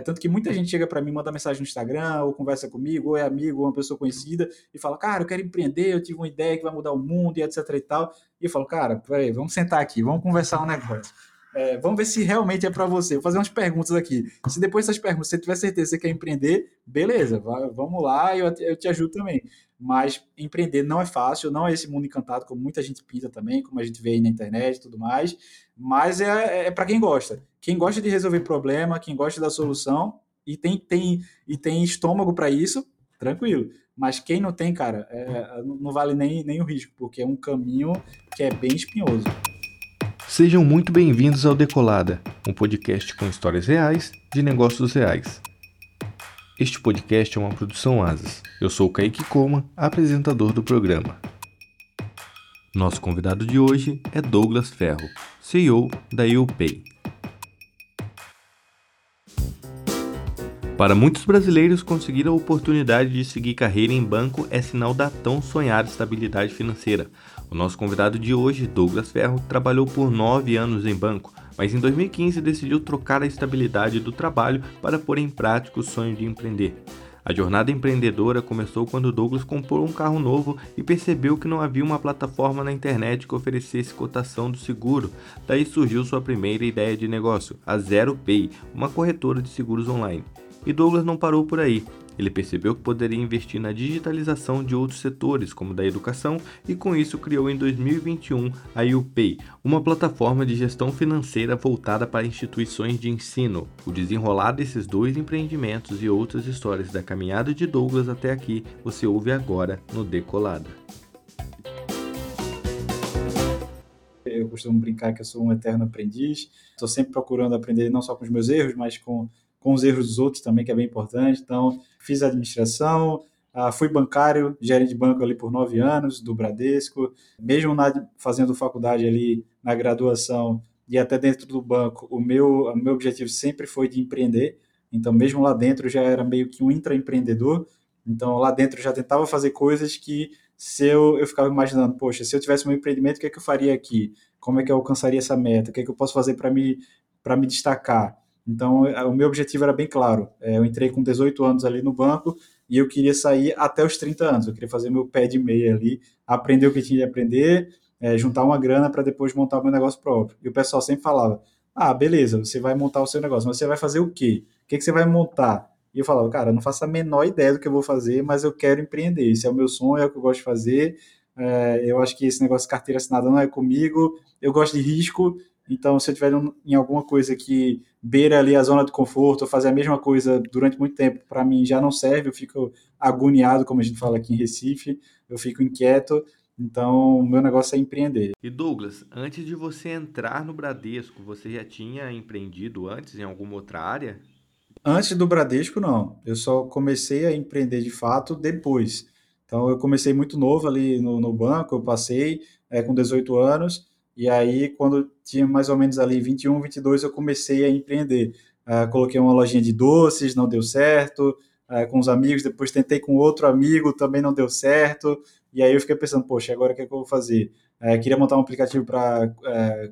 É tanto que muita gente chega para mim, manda mensagem no Instagram, ou conversa comigo, ou é amigo, ou uma pessoa conhecida, e fala, cara, eu quero empreender, eu tive uma ideia que vai mudar o mundo, e etc e tal. E eu falo, cara, peraí, vamos sentar aqui, vamos conversar um negócio. É, vamos ver se realmente é para você. Vou fazer umas perguntas aqui. Se depois dessas perguntas você tiver certeza que você quer empreender, beleza, vai, vamos lá, eu, eu te ajudo também. Mas empreender não é fácil, não é esse mundo encantado, como muita gente pinta também, como a gente vê aí na internet e tudo mais. Mas é, é para quem gosta. Quem gosta de resolver problema, quem gosta da solução e tem, tem, e tem estômago para isso, tranquilo. Mas quem não tem, cara, é, não vale nem, nem o risco, porque é um caminho que é bem espinhoso. Sejam muito bem-vindos ao Decolada, um podcast com histórias reais de negócios reais. Este podcast é uma produção Asas. Eu sou o Kaique Coma, apresentador do programa. Nosso convidado de hoje é Douglas Ferro, CEO da YouPay. Para muitos brasileiros, conseguir a oportunidade de seguir carreira em banco é sinal da tão sonhada estabilidade financeira, o nosso convidado de hoje, Douglas Ferro, trabalhou por nove anos em banco, mas em 2015 decidiu trocar a estabilidade do trabalho para pôr em prática o sonho de empreender. A jornada empreendedora começou quando Douglas comprou um carro novo e percebeu que não havia uma plataforma na internet que oferecesse cotação do seguro. Daí surgiu sua primeira ideia de negócio, a Zero Pay, uma corretora de seguros online. E Douglas não parou por aí. Ele percebeu que poderia investir na digitalização de outros setores, como da educação, e com isso criou em 2021 a UPay, uma plataforma de gestão financeira voltada para instituições de ensino. O desenrolar desses dois empreendimentos e outras histórias da caminhada de Douglas até aqui você ouve agora no Decolada. Eu costumo brincar que eu sou um eterno aprendiz. Estou sempre procurando aprender não só com os meus erros, mas com com os erros dos outros também, que é bem importante. Então, fiz administração, uh, fui bancário, gerente de banco ali por nove anos, do Bradesco. Mesmo na, fazendo faculdade ali na graduação e até dentro do banco, o meu, o meu objetivo sempre foi de empreender. Então, mesmo lá dentro, já era meio que um intraempreendedor. Então, lá dentro, já tentava fazer coisas que, se eu, eu ficava imaginando, poxa, se eu tivesse um empreendimento, o que, é que eu faria aqui? Como é que eu alcançaria essa meta? O que, é que eu posso fazer para me, me destacar? Então, é, o meu objetivo era bem claro. É, eu entrei com 18 anos ali no banco e eu queria sair até os 30 anos. Eu queria fazer meu pé de meia ali, aprender o que tinha de aprender, é, juntar uma grana para depois montar o meu negócio próprio. E o pessoal sempre falava: ah, beleza, você vai montar o seu negócio, mas você vai fazer o quê? O que, você vai montar? E eu falava, cara, eu não faço a menor ideia do que eu vou fazer, mas eu quero empreender. Esse é o meu sonho, é o que eu gosto de fazer. Eu acho que esse negócio de carteira assinada não é comigo. Eu gosto de risco, então se eu tiver em alguma coisa que beira ali a zona de conforto, ou fazer a mesma coisa durante muito tempo, para mim já não serve, eu fico agoniado, como a gente fala aqui em Recife, eu fico inquieto. Então, o meu negócio é empreender. E Douglas, antes de você entrar no Bradesco, você já tinha empreendido antes em alguma outra área? Antes do Bradesco, não. Eu só comecei a empreender de fato depois. Então, eu comecei muito novo ali no, no banco, eu passei é, com 18 anos, e aí, quando tinha mais ou menos ali 21, 22, eu comecei a empreender. Uh, coloquei uma lojinha de doces, não deu certo, uh, com os amigos, depois tentei com outro amigo, também não deu certo, e aí eu fiquei pensando, poxa, agora o que, é que eu vou fazer? Uh, queria montar um aplicativo para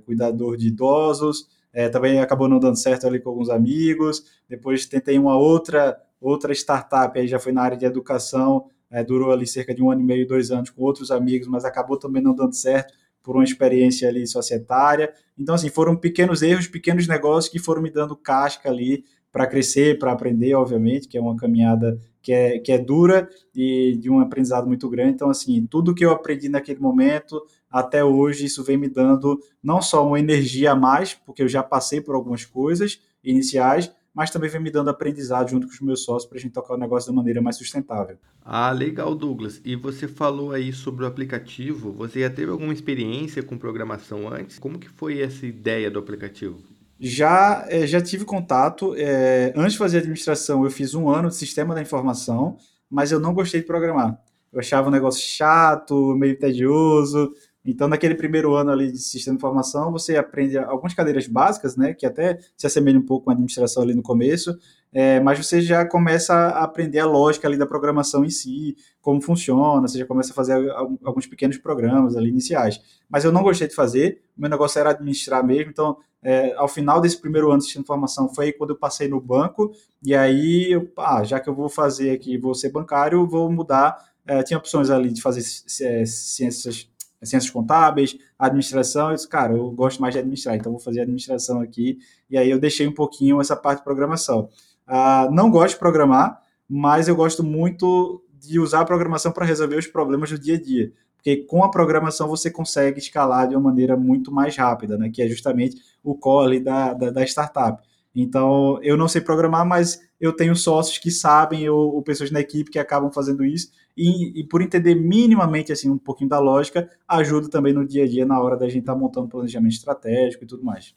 cuidador de idosos, também acabou não dando certo ali com alguns amigos, depois tentei uma outra, outra startup, aí já foi na área de educação, durou ali cerca de um ano e meio, dois anos com outros amigos, mas acabou também não dando certo, por uma experiência ali societária. Então, assim, foram pequenos erros, pequenos negócios que foram me dando casca ali para crescer, para aprender, obviamente, que é uma caminhada que é, que é dura e de um aprendizado muito grande. Então, assim, tudo que eu aprendi naquele momento até hoje, isso vem me dando não só uma energia a mais, porque eu já passei por algumas coisas iniciais, mas também vem me dando aprendizado junto com os meus sócios para a gente tocar o negócio da maneira mais sustentável. Ah, legal, Douglas. E você falou aí sobre o aplicativo. Você já teve alguma experiência com programação antes? Como que foi essa ideia do aplicativo? Já, é, já tive contato. É, antes de fazer administração, eu fiz um ano de sistema da informação, mas eu não gostei de programar. Eu achava um negócio chato, meio tedioso. Então, naquele primeiro ano ali de sistema de informação, você aprende algumas cadeiras básicas, né, que até se assemelham um pouco com a administração ali no começo, é, mas você já começa a aprender a lógica ali da programação em si, como funciona, você já começa a fazer alguns pequenos programas ali iniciais. Mas eu não gostei de fazer, meu negócio era administrar mesmo, então é, ao final desse primeiro ano de sistema de informação foi quando eu passei no banco, e aí, eu, ah, já que eu vou fazer aqui, vou ser bancário, vou mudar, é, tinha opções ali de fazer é, ciências ciências contábeis, administração, eu disse, cara, eu gosto mais de administrar, então vou fazer administração aqui, e aí eu deixei um pouquinho essa parte de programação. Uh, não gosto de programar, mas eu gosto muito de usar a programação para resolver os problemas do dia a dia, porque com a programação você consegue escalar de uma maneira muito mais rápida, né, que é justamente o core da, da, da startup. Então, eu não sei programar, mas eu tenho sócios que sabem, ou, ou pessoas na equipe que acabam fazendo isso, e, e, por entender minimamente assim um pouquinho da lógica, ajuda também no dia a dia na hora da gente estar tá montando planejamento estratégico e tudo mais.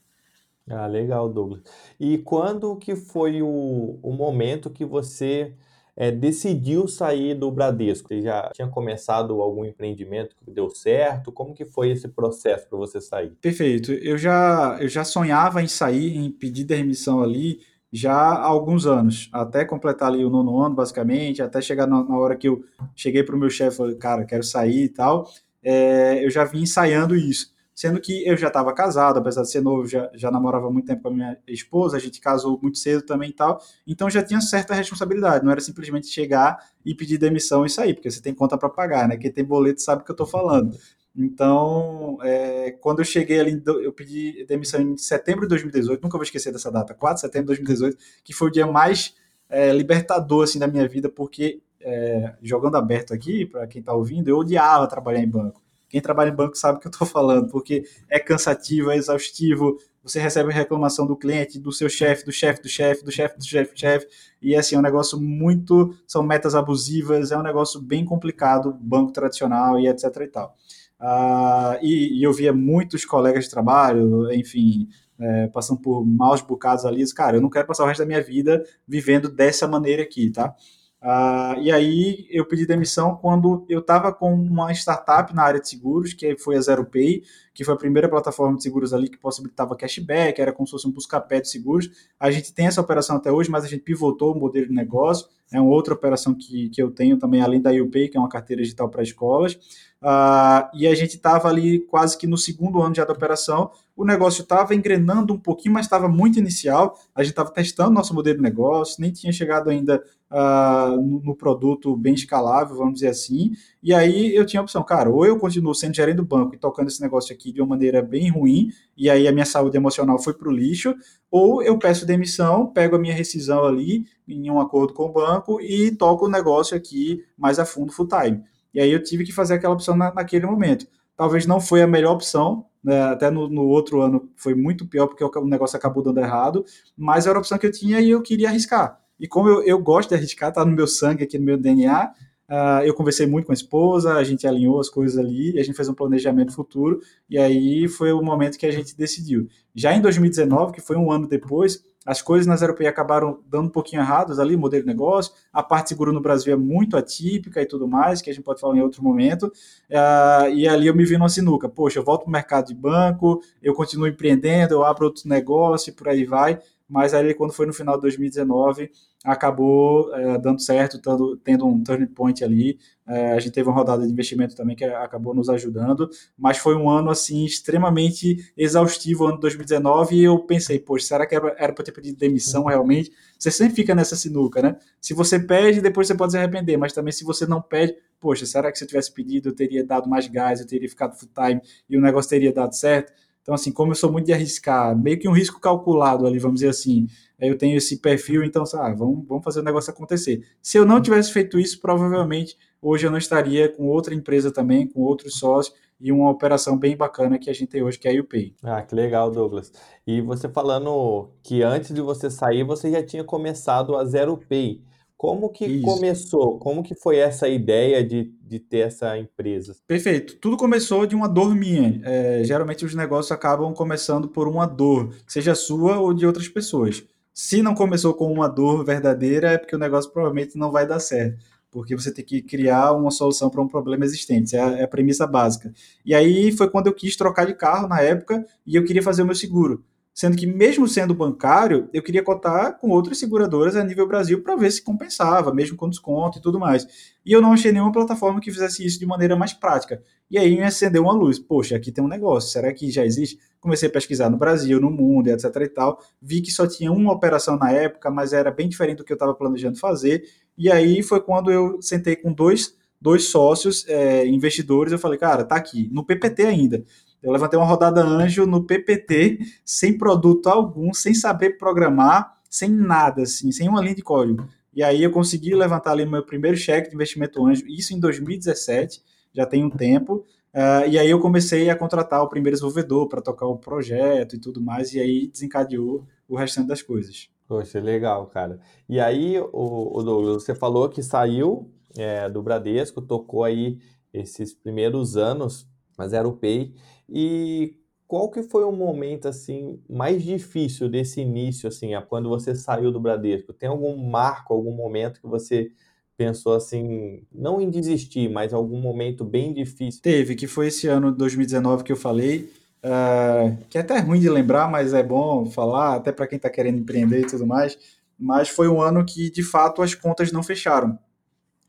Ah, legal, Douglas. E quando que foi o, o momento que você é, decidiu sair do Bradesco? Você já tinha começado algum empreendimento que deu certo? Como que foi esse processo para você sair? Perfeito. Eu já, eu já sonhava em sair, em pedir demissão ali já há alguns anos, até completar ali o nono ano, basicamente, até chegar na, na hora que eu cheguei para o meu chefe, falei, cara, quero sair e tal, é, eu já vim ensaiando isso. Sendo que eu já estava casado, apesar de ser novo, já, já namorava muito tempo com a minha esposa, a gente casou muito cedo também e tal, então já tinha certa responsabilidade, não era simplesmente chegar e pedir demissão e sair, porque você tem conta para pagar, né? Quem tem boleto sabe o que eu estou falando. Então, é, quando eu cheguei ali, eu pedi demissão em setembro de 2018, nunca vou esquecer dessa data, 4 de setembro de 2018, que foi o dia mais é, libertador assim, da minha vida, porque, é, jogando aberto aqui, para quem está ouvindo, eu odiava trabalhar em banco. Quem trabalha em banco sabe o que eu estou falando, porque é cansativo, é exaustivo, você recebe reclamação do cliente, do seu chefe, do chefe do chefe, do chefe do chefe do chefe, e assim, é um negócio muito, são metas abusivas, é um negócio bem complicado, banco tradicional e etc e tal. Uh, e, e, eu via muitos colegas de trabalho, enfim, é, passando por maus bocados ali, cara, eu não quero passar o resto da minha vida vivendo dessa maneira aqui, tá? Uh, e aí eu pedi demissão quando eu estava com uma startup na área de seguros, que foi a Zero Pay, que foi a primeira plataforma de seguros ali que possibilitava cashback, era como se fosse um busca-pé de seguros. A gente tem essa operação até hoje, mas a gente pivotou o modelo de negócio. É uma outra operação que, que eu tenho também, além da UPay, que é uma carteira digital para escolas. Uh, e a gente estava ali quase que no segundo ano já da operação. O negócio estava engrenando um pouquinho, mas estava muito inicial. A gente estava testando nosso modelo de negócio, nem tinha chegado ainda uh, no, produto bem escalável, vamos dizer assim. E aí eu tinha a opção, cara, ou eu continuo sendo gerente do banco e tocando esse negócio aqui de uma maneira bem ruim, e aí a minha saúde emocional foi para o lixo, ou eu peço demissão, pego a minha rescisão ali em um acordo com o banco e toco o negócio aqui mais a fundo full time. E aí eu tive que fazer aquela opção na, naquele momento. Talvez não foi a melhor opção, né? até no, no, outro ano foi muito pior porque o negócio acabou dando errado, mas era a opção que eu tinha e eu queria arriscar. E como eu, eu gosto de arriscar, tá no meu sangue aqui, no meu DNA, uh, ah, eu conversei muito com a esposa, a gente alinhou as coisas ali, a gente fez um planejamento futuro, e aí foi o momento que a gente decidiu. Já em 2019, que foi um ano depois, as coisas nas europeias acabaram dando um pouquinho erradas ali, modelo de negócio, a parte seguro no Brasil é muito atípica e tudo mais, que a gente pode falar em outro momento, uh, e ali eu me vi numa sinuca, poxa, eu volto para o mercado de banco, eu continuo empreendendo, eu abro outro negócio e por aí vai, mas aí quando foi no final de 2019, acabou é, dando certo, tendo, tendo um turning point ali. É, a gente teve uma rodada de investimento também que acabou nos ajudando, mas foi um ano assim extremamente exaustivo, ano de 2019, e eu pensei, poxa, será que era, era para ter pedido demissão realmente? Você sempre fica nessa sinuca, né? Se você pede, depois você pode se arrepender, mas também se você não pede, poxa, será que se eu tivesse pedido, eu teria dado mais gás, eu teria ficado full time e o negócio teria dado certo? Então, assim, como eu sou muito de arriscar, meio que um risco calculado ali, vamos dizer assim, eu tenho esse perfil, então, ah, vamos, vamos fazer o negócio acontecer. Se eu não tivesse feito isso, provavelmente hoje eu não estaria com outra empresa também, com outros sócios, e uma operação bem bacana que a gente tem hoje, que é a UPay. Ah, que legal, Douglas. E você falando que antes de você sair, você já tinha começado a Zero Pay. Como que Isso. começou? Como que foi essa ideia de, de ter essa empresa? Perfeito. Tudo começou de uma dor minha. É, geralmente os negócios acabam começando por uma dor, seja sua ou de outras pessoas. Se não começou com uma dor verdadeira, é porque o negócio provavelmente não vai dar certo. porque você tem que criar uma solução para um problema existente, é a, é a premissa básica. E aí foi quando eu quis trocar de carro na época e eu queria fazer o meu seguro. Sendo que, mesmo sendo bancário, eu queria cotar com outras seguradoras a nível Brasil para ver se compensava, mesmo com desconto e tudo mais. E eu não achei nenhuma plataforma que fizesse isso de maneira mais prática. E aí me acendeu uma luz. Poxa, aqui tem um negócio, será que já existe? Comecei a pesquisar no Brasil, no mundo, etc e tal. Vi que só tinha uma operação na época, mas era bem diferente do que eu estava planejando fazer. E aí foi quando eu sentei com dois, dois sócios, é, investidores, eu falei, cara, tá aqui, no PPT ainda eu levantei uma rodada anjo no PPT, sem produto algum, sem saber programar, sem nada, assim, sem uma linha de código. E aí eu consegui levantar ali meu primeiro cheque de investimento anjo, isso em 2017, já tem um tempo. Uh, e aí eu comecei a contratar o primeiro desenvolvedor para tocar o projeto e tudo mais, e aí desencadeou o restante das coisas. Poxa, legal, cara. E aí, o, o Douglas, você falou que saiu é, do Bradesco, tocou aí esses primeiros anos, mas era o Pay. E qual que foi o momento assim mais difícil desse início assim, quando você saiu do Bradesco? Tem algum marco, algum momento que você pensou assim, não em desistir, mas algum momento bem difícil? Teve, que foi esse ano de 2019 que eu falei, uh, que é até ruim de lembrar, mas é bom falar, até para quem está querendo empreender e tudo mais. Mas foi um ano que de fato as contas não fecharam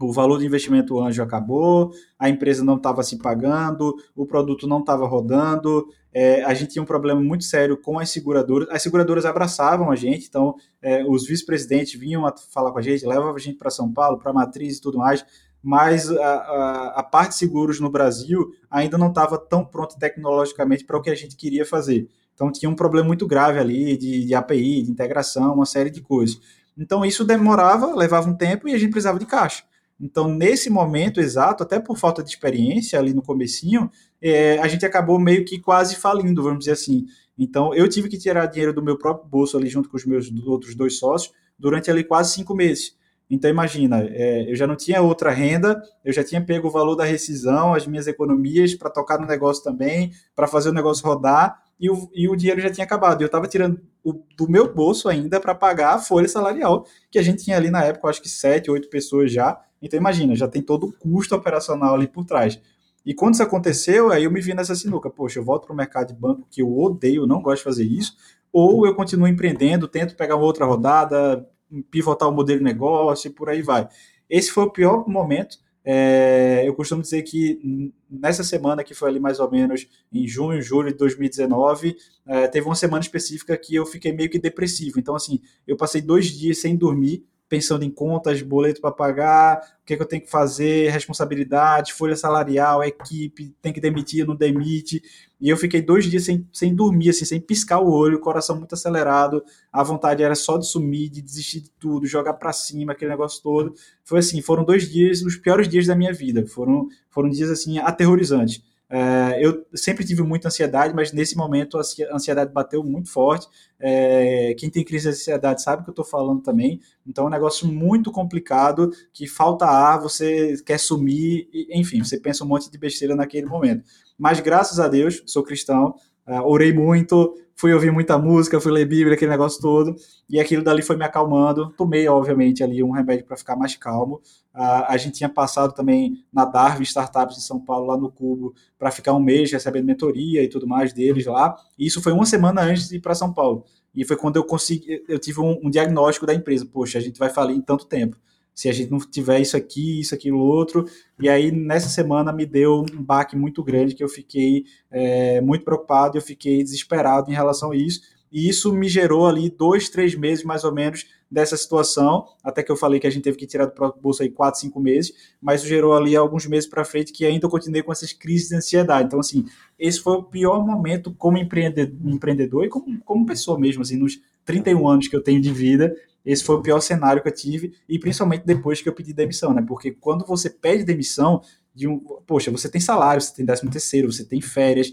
o valor de investimento anjo acabou, a empresa não estava se pagando, o produto não estava rodando, é, a gente tinha um problema muito sério com as seguradoras. As seguradoras abraçavam a gente, então é, os vice-presidentes vinham falar com a gente, levavam a gente para São Paulo, para a matriz e tudo mais, mas a, a, a, parte de seguros no Brasil ainda não estava tão pronta tecnologicamente para o que a gente queria fazer. Então tinha um problema muito grave ali de, de API, de integração, uma série de coisas. Então isso demorava, levava um tempo e a gente precisava de caixa. Então, nesse momento exato, até por falta de experiência ali no comecinho, é, a gente acabou meio que quase falindo, vamos dizer assim. Então, eu tive que tirar dinheiro do meu próprio bolso ali junto com os meus outros dois sócios durante ali quase cinco meses. Então, imagina, é, eu já não tinha outra renda, eu já tinha pego o valor da rescisão, as minhas economias para tocar no negócio também, para fazer o negócio rodar, e o, e o dinheiro já tinha acabado. Eu estava tirando o, do meu bolso ainda para pagar a folha salarial, que a gente tinha ali na época, acho que sete, oito pessoas já, então imagina, já tem todo o custo operacional ali por trás. E quando isso aconteceu, aí eu me vi nessa sinuca. Poxa, eu volto para o mercado de banco que eu odeio, não gosto de fazer isso, ou eu continuo empreendendo, tento pegar uma outra rodada, pivotar o modelo de negócio e por aí vai. Esse foi o pior momento. É, eu costumo dizer que nessa semana, que foi ali mais ou menos em junho, julho de 2019, é, teve uma semana específica que eu fiquei meio que depressivo. Então, assim, eu passei dois dias sem dormir, pensando em contas, boleto para pagar, o que, é que, eu tenho que fazer, responsabilidade, folha salarial, equipe, tem que demitir, não demite. E eu fiquei dois dias sem, sem dormir, assim, sem piscar o olho, coração muito acelerado, a vontade era só de sumir, de desistir de tudo, jogar para cima, aquele negócio todo. Foi assim, foram dois dias, os piores dias da minha vida, foram, foram dias assim aterrorizantes. É, eu sempre tive muita ansiedade, mas nesse momento a ansiedade bateu muito forte. É, quem tem crise de ansiedade sabe o que eu estou falando também. Então é um negócio muito complicado que falta ar, você quer sumir, enfim, você pensa um monte de besteira naquele momento. Mas graças a Deus, sou cristão, uh, orei muito, fui ouvir muita música, fui ler Bíblia, aquele negócio todo, e aquilo dali foi me acalmando. Tomei, obviamente, ali um remédio para ficar mais calmo. Uh, a gente tinha passado também na Darwin Startups em São Paulo, lá no Cubo, para ficar um mês recebendo mentoria e tudo mais deles lá. E isso foi uma semana antes de ir para São Paulo. E foi quando eu consegui, eu tive um, um diagnóstico da empresa. Poxa, a gente vai falir em tanto tempo se a gente não tiver isso aqui, isso, aquilo, outro. E aí, nessa semana, me deu um baque muito grande que eu fiquei é, muito preocupado, eu fiquei desesperado em relação a isso. E isso me gerou ali dois, três meses mais ou menos dessa situação, até que eu falei que a gente teve que tirar do próprio bolso aí quatro, cinco meses, mas isso gerou ali alguns meses para frente que ainda eu continuei com essas crises de ansiedade. Então, assim, esse foi o pior momento como empreendedor e como, como pessoa mesmo, assim, nos 31 anos que eu tenho de vida, esse foi o pior cenário que eu tive, e principalmente depois que eu pedi demissão, né? Porque quando você pede demissão, de um, poxa, você tem salário, você tem décimo terceiro, você tem férias,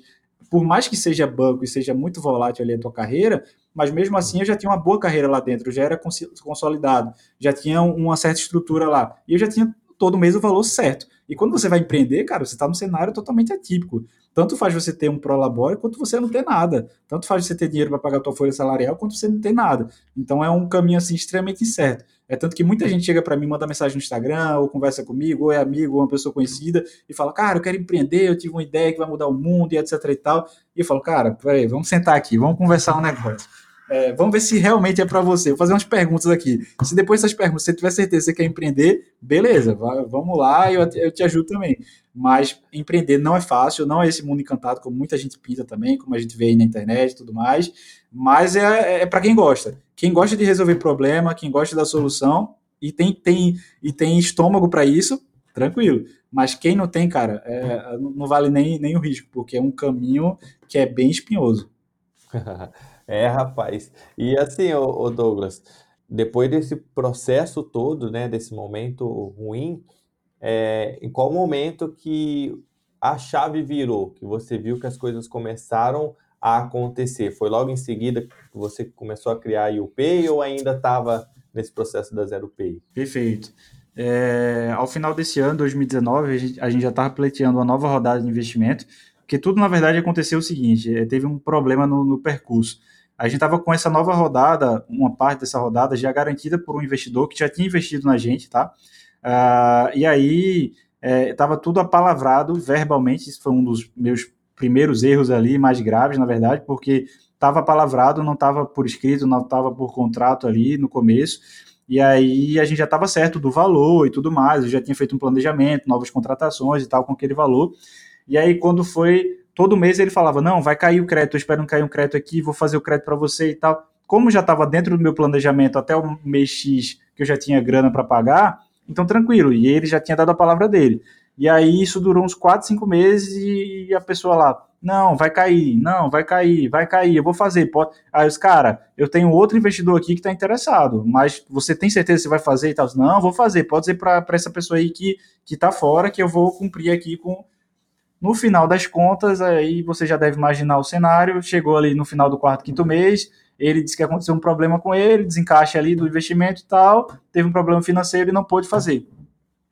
por mais que seja banco e seja muito volátil ali a tua carreira, mas mesmo assim eu já tinha uma boa carreira lá dentro, já era consolidado, já tinha uma certa estrutura lá, e eu já tinha todo mês o valor certo. E quando você vai empreender, cara, você está num cenário totalmente atípico. Tanto faz você ter um prolabore quanto você não ter nada. Tanto faz você ter dinheiro para pagar a tua folha salarial quanto você não ter nada. Então é um caminho assim extremamente incerto. É tanto que muita gente chega para mim, manda mensagem no Instagram, ou conversa comigo, ou é amigo, ou uma pessoa conhecida, e fala, cara, eu quero empreender, eu tive uma ideia que vai mudar o mundo, e etc e tal. E eu falo, cara, peraí, vamos sentar aqui, vamos conversar um negócio. É, vamos ver se realmente é para você. Vou fazer umas perguntas aqui. Se depois dessas perguntas você tiver certeza que você quer empreender, beleza, vai, vamos lá, eu, eu te ajudo também. Mas empreender não é fácil, não é esse mundo encantado, como muita gente pinta também, como a gente vê aí na internet e tudo mais. Mas é, é, é para quem gosta. Quem gosta de resolver problema, quem gosta da solução e tem, tem, e tem estômago para isso, tranquilo. Mas quem não tem, cara, é, não vale nem, nem o risco, porque é um caminho que é bem espinhoso. É, rapaz. E assim, o Douglas, depois desse processo todo, né, desse momento ruim, é, em qual momento que a chave virou, que você viu que as coisas começaram a acontecer? Foi logo em seguida que você começou a criar a UPay ou ainda estava nesse processo da Zero Pay? Perfeito. É, ao final desse ano, 2019, a gente, a gente já estava pleiteando uma nova rodada de investimento, porque tudo, na verdade, aconteceu o seguinte, é, teve um problema no, no percurso a gente estava com essa nova rodada, uma parte dessa rodada já garantida por um investidor que já tinha investido na gente, tá? Uh, e aí estava é, tudo apalavrado verbalmente, isso foi um dos meus primeiros erros ali, mais graves, na verdade, porque estava apalavrado, não estava por escrito, não estava por contrato ali no começo, e aí a gente já estava certo do valor e tudo mais, eu já tinha feito um planejamento, novas contratações e tal com aquele valor, e aí quando foi todo mês ele falava: não, vai cair o crédito, eu espero não cair um crédito aqui, vou fazer o crédito para você e tal. Como já estava dentro do meu planejamento até o mês X, que eu já tinha grana para pagar, então tranquilo. E ele já tinha dado a palavra dele. E aí isso durou uns 4, 5 meses e a pessoa lá, não, vai cair, não, vai cair, vai cair, eu vou fazer. Pode... Aí os cara, eu tenho outro investidor aqui que está interessado, mas você tem certeza que você vai fazer e tal? Não, vou fazer, pode ser para essa pessoa aí que, que tá fora, que eu vou cumprir aqui com, no final das contas, aí você já deve imaginar o cenário, chegou ali no final do quarto, quinto mês, ele disse que aconteceu um problema com ele, desencaixa ali do investimento e tal, teve um problema financeiro e não pôde fazer.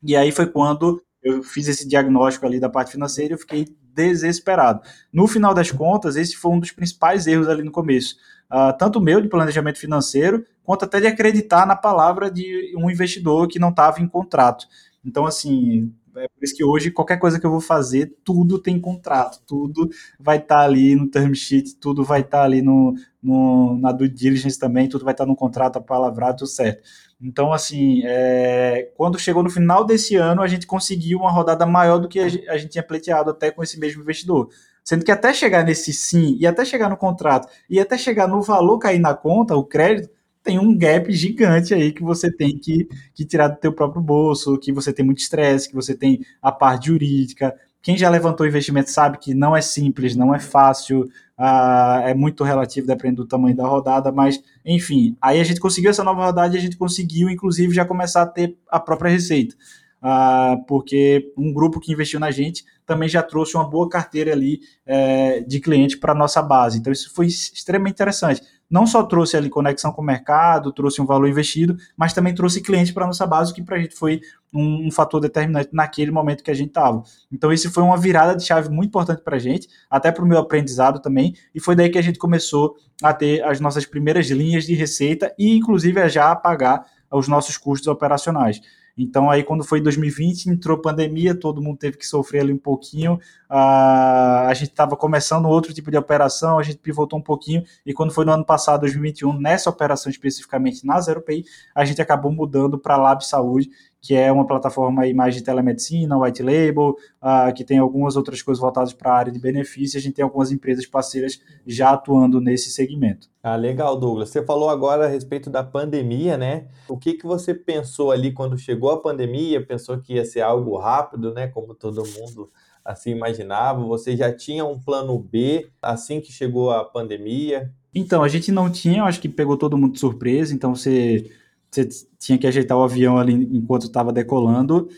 E aí foi quando eu fiz esse diagnóstico ali da parte financeira, eu fiquei desesperado. No final das contas, esse foi um dos principais erros ali no começo. Uh, tanto meu de planejamento financeiro, quanto até de acreditar na palavra de um investidor que não estava em contrato. Então, assim, é por isso que hoje qualquer coisa que eu vou fazer, tudo tem contrato, tudo vai estar tá ali no term sheet, tudo vai estar tá ali no, no, na due diligence também, tudo vai estar tá no contrato, a palavrado, tudo certo. Então, assim, é, quando chegou no final desse ano, a gente conseguiu uma rodada maior do que a gente, a gente tinha pleiteado até com esse mesmo investidor. Sendo que até chegar nesse sim, e até chegar no contrato, e até chegar no valor cair na conta, o crédito, tem um gap gigante aí que você tem que, que tirar do teu próprio bolso, que você tem muito estresse, que você tem a parte jurídica. Quem já levantou investimento sabe que não é simples, não é fácil, uh, é muito relativo dependendo do tamanho da rodada, mas enfim, aí a gente conseguiu essa nova rodada e a gente conseguiu, inclusive, já começar a ter a própria receita. Uh, porque um grupo que investiu na gente também já trouxe uma boa carteira ali é, de cliente para nossa base. Então, isso foi extremamente interessante. Não só trouxe ali conexão com o mercado, trouxe um valor investido, mas também trouxe cliente para nossa base, que para a gente foi um, um, fator determinante naquele momento que a gente estava. Então, isso foi uma virada de chave muito importante para a gente, até para o meu aprendizado também, e foi daí que a gente começou a ter as nossas primeiras linhas de receita e, inclusive, a já pagar os nossos custos operacionais. Então, aí, quando foi 2020, entrou pandemia, todo mundo teve que sofrer ali um pouquinho. Uh, a gente estava começando outro tipo de operação, a gente pivotou um pouquinho. E quando foi no ano passado, 2021, nessa operação especificamente na Zero Pay, a gente acabou mudando para Lab Saúde, que é uma plataforma aí mais de telemedicina, white label, uh, que tem algumas outras coisas voltadas para a área de benefício. A gente tem algumas empresas parceiras já atuando nesse segmento. Ah, legal, Douglas. Você falou agora a respeito da pandemia, né? O que, que você pensou ali quando chegou a pandemia? Pensou que ia ser algo rápido, né? Como todo mundo assim imaginava? Você já tinha um plano B assim que chegou a pandemia? Então, a gente não tinha, acho que pegou todo mundo de surpresa, então você você tinha que ajeitar o avião ali enquanto estava decolando.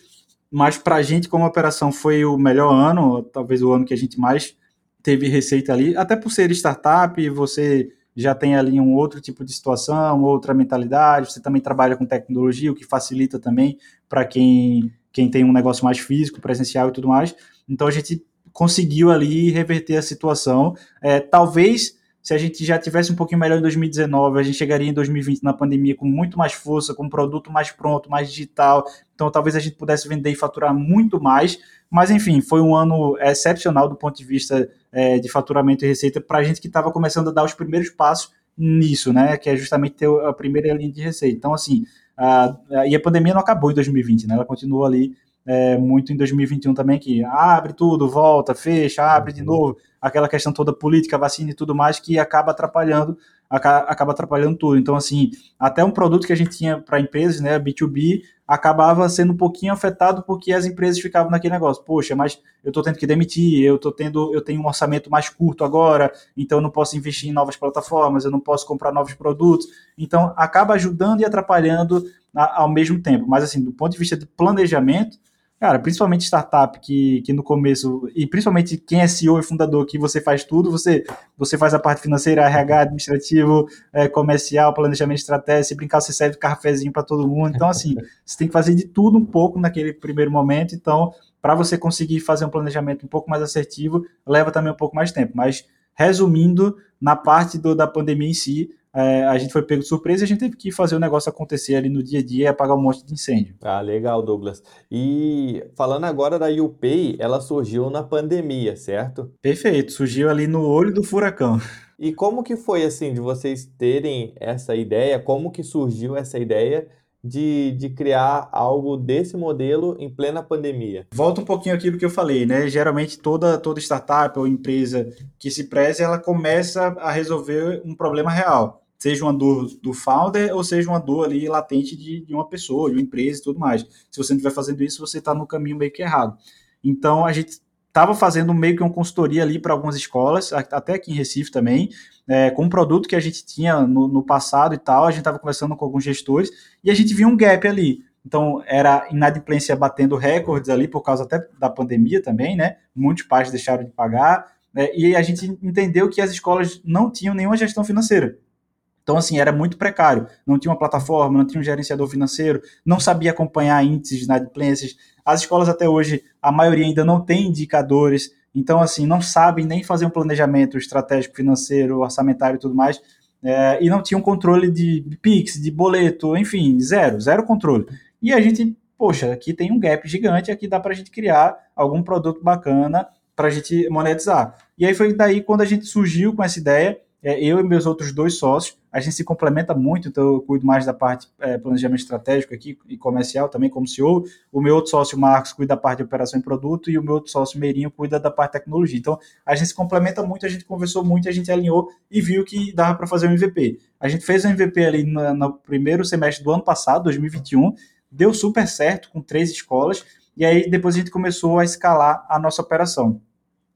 Mas para a gente, como operação, foi o melhor ano, talvez o ano que a gente mais teve receita ali, até por ser startup, você já tem ali um outro tipo de situação, outra mentalidade, você também trabalha com tecnologia, o que facilita também para quem quem tem um negócio mais físico, presencial e tudo mais. Então a gente conseguiu ali reverter a situação. É, talvez se a gente já tivesse um pouquinho melhor em 2019, a gente chegaria em 2020 na pandemia com muito mais força, com um produto mais pronto, mais digital. Então talvez a gente pudesse vender e faturar muito mais. Mas enfim, foi um ano excepcional do ponto de vista é, de faturamento e receita para a gente que estava começando a dar os primeiros passos nisso, né? Que é justamente ter a primeira linha de receita. Então, assim, a, a, e a pandemia não acabou em 2020, né? Ela continuou ali é, muito em 2021 também, que abre tudo, volta, fecha, abre de uhum. novo, aquela questão toda política, vacina e tudo mais, que acaba atrapalhando, acaba atrapalhando tudo. Então, assim, até um produto que a gente tinha para empresas, né, B2B, acabava sendo um pouquinho afetado porque as empresas ficavam naquele negócio, poxa, mas eu estou tendo que demitir, eu tô tendo, eu tenho um orçamento mais curto agora, então eu não posso investir em novas plataformas, eu não posso comprar novos produtos. Então, acaba ajudando e atrapalhando ao mesmo tempo. Mas, assim, do ponto de vista de planejamento, Cara, principalmente startup que, que no começo, e principalmente quem é CEO e fundador, que você faz tudo, você, você faz a parte financeira, RH, administrativo, é, comercial, planejamento estratégico, se brincar, você serve cafezinho para todo mundo. Então, assim, você tem que fazer de tudo um pouco naquele primeiro momento. Então, para você conseguir fazer um planejamento um pouco mais assertivo, leva também um pouco mais de tempo. Mas, resumindo, na parte do, da pandemia em si, é, a gente foi pego de surpresa e a gente teve que fazer o negócio acontecer ali no dia a dia e apagar um monte de incêndio. Ah, legal, Douglas. E falando agora da UPay, ela surgiu na pandemia, certo? Perfeito, surgiu ali no olho do furacão. E como que foi assim de vocês terem essa ideia? Como que surgiu essa ideia de, de criar algo desse modelo em plena pandemia? Volta um pouquinho aquilo que eu falei, né? Geralmente toda, toda startup ou empresa que se preze, ela começa a resolver um problema real. Seja uma dor do founder ou seja uma dor ali latente de, de uma pessoa, de uma empresa e tudo mais. Se você não estiver fazendo isso, você está no caminho meio que errado. Então a gente estava fazendo meio que uma consultoria ali para algumas escolas, até aqui em Recife também, é, com um produto que a gente tinha no, no passado e tal, a gente estava conversando com alguns gestores e a gente viu um gap ali. Então, era inadimplência batendo recordes ali por causa até da pandemia também, né? Muitos pais deixaram de pagar, né? e a gente entendeu que as escolas não tinham nenhuma gestão financeira. Então, assim, era muito precário. Não tinha uma plataforma, não tinha um gerenciador financeiro, não sabia acompanhar índices de inadimplências. As escolas até hoje, a maioria ainda não tem indicadores, então, assim, não sabem nem fazer um planejamento estratégico financeiro, orçamentário e tudo mais, é, e não tinham controle de, Pix, de boleto, enfim, zero, zero controle. E a gente, poxa, aqui tem um gap gigante, aqui dá para a gente criar algum produto bacana para a gente monetizar. E aí foi daí quando a gente surgiu com essa ideia, é, eu e meus outros dois sócios, a gente se complementa muito, então eu cuido mais da parte é, planejamento estratégico aqui e comercial também como CEO. O meu outro sócio, Marcos, cuida da parte de operação e produto e o meu outro sócio, Meirinho, cuida da parte de tecnologia. Então a gente se complementa muito, a gente conversou muito, a gente alinhou e viu que dava para fazer um MVP. A gente fez um MVP ali no, no primeiro semestre do ano passado, 2021, deu super certo com três escolas e aí depois a gente começou a escalar a nossa operação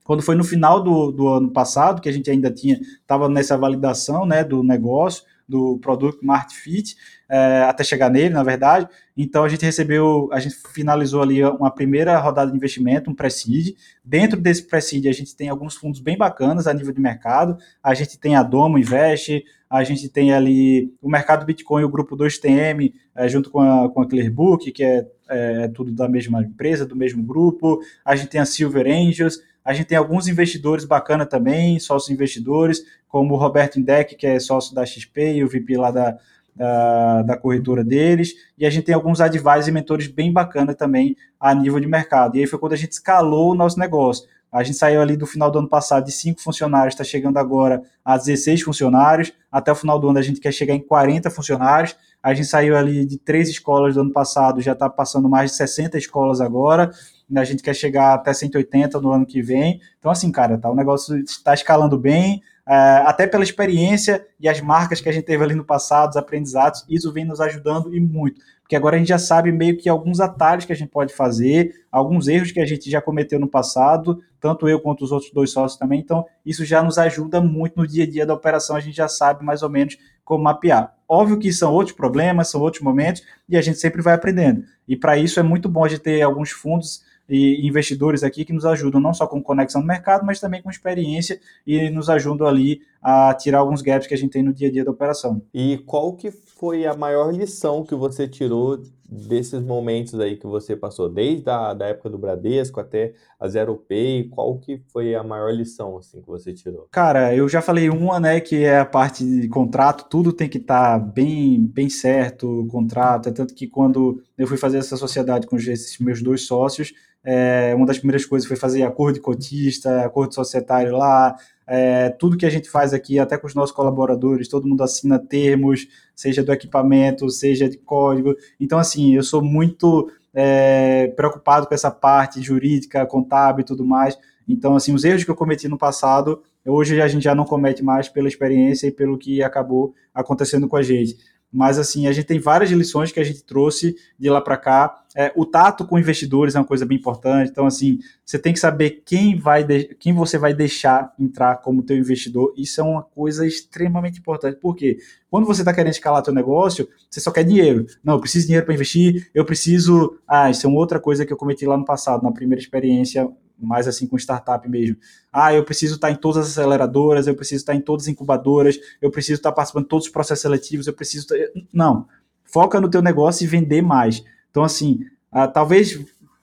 quando foi no final do, do ano passado, que a gente ainda tinha, estava nessa validação né, do negócio, do produto Smart Fit, é, até chegar nele, na verdade. Então a gente recebeu, a gente finalizou ali uma primeira rodada de investimento, um pre-seed. Dentro desse pre-seed a gente tem alguns fundos bem bacanas a nível de mercado. A gente tem a Domo Invest, a gente tem ali o mercado Bitcoin, o grupo 2TM, é, junto com a, com a Clearbook, que é, é tudo da mesma empresa, do mesmo grupo. A gente tem a Silver Angels, a gente tem alguns investidores bacanas também, sócios investidores, como o Roberto Indec, que é sócio da XP e o VP lá da, da, da corretora deles. E a gente tem alguns advisors e mentores bem bacanas também a nível de mercado. E aí foi quando a gente escalou o nosso negócio. A gente saiu ali do final do ano passado de 5 funcionários, está chegando agora a 16 funcionários. Até o final do ano a gente quer chegar em 40 funcionários. A gente saiu ali de três escolas do ano passado, já está passando mais de 60 escolas agora. A gente quer chegar até 180 no ano que vem. Então, assim, cara, tá, o negócio está escalando bem, é, até pela experiência e as marcas que a gente teve ali no passado, os aprendizados, isso vem nos ajudando e muito. Porque agora a gente já sabe meio que alguns atalhos que a gente pode fazer, alguns erros que a gente já cometeu no passado, tanto eu quanto os outros dois sócios também. Então, isso já nos ajuda muito no dia a dia da operação, a gente já sabe mais ou menos como mapear. Óbvio que são outros problemas, são outros momentos, e a gente sempre vai aprendendo. E para isso é muito bom a gente ter alguns fundos e investidores aqui que nos ajudam não só com conexão no mercado, mas também com experiência e nos ajudam ali a tirar alguns gaps que a gente tem no dia a dia da operação. E qual que foi a maior lição que você tirou desses momentos aí que você passou, desde a da época do Bradesco até a Zero Pay, qual que foi a maior lição assim que você tirou? Cara, eu já falei uma, né, que é a parte de contrato, tudo tem que estar tá bem, bem certo, o contrato, é tanto que quando eu fui fazer essa sociedade com esses meus dois sócios, é, uma das primeiras coisas foi fazer acordo de cotista, acordo societário lá, é, tudo que a gente faz aqui, até com os nossos colaboradores, todo mundo assina termos, seja do equipamento, seja de código. Então, assim, eu sou muito é, preocupado com essa parte jurídica, contábil e tudo mais. Então, assim, os erros que eu cometi no passado, hoje a gente já não comete mais pela experiência e pelo que acabou acontecendo com a gente mas assim, a gente tem várias lições que a gente trouxe de lá para cá. É, o tato com investidores é uma coisa bem importante. Então, assim, você tem que saber quem vai quem você vai deixar entrar como teu investidor. Isso é uma coisa extremamente importante. Porque quando você está querendo escalar teu negócio, você só quer dinheiro. Não, eu preciso de dinheiro para investir, eu preciso. Ah, isso é uma outra coisa que eu cometi lá no passado, na primeira experiência mais assim com startup mesmo. Ah, eu preciso estar em todas as aceleradoras, eu preciso estar em todas as incubadoras, eu preciso estar participando de todos os processos seletivos, eu preciso. Não. Foca no teu negócio e vender mais. Então, assim, ah, talvez.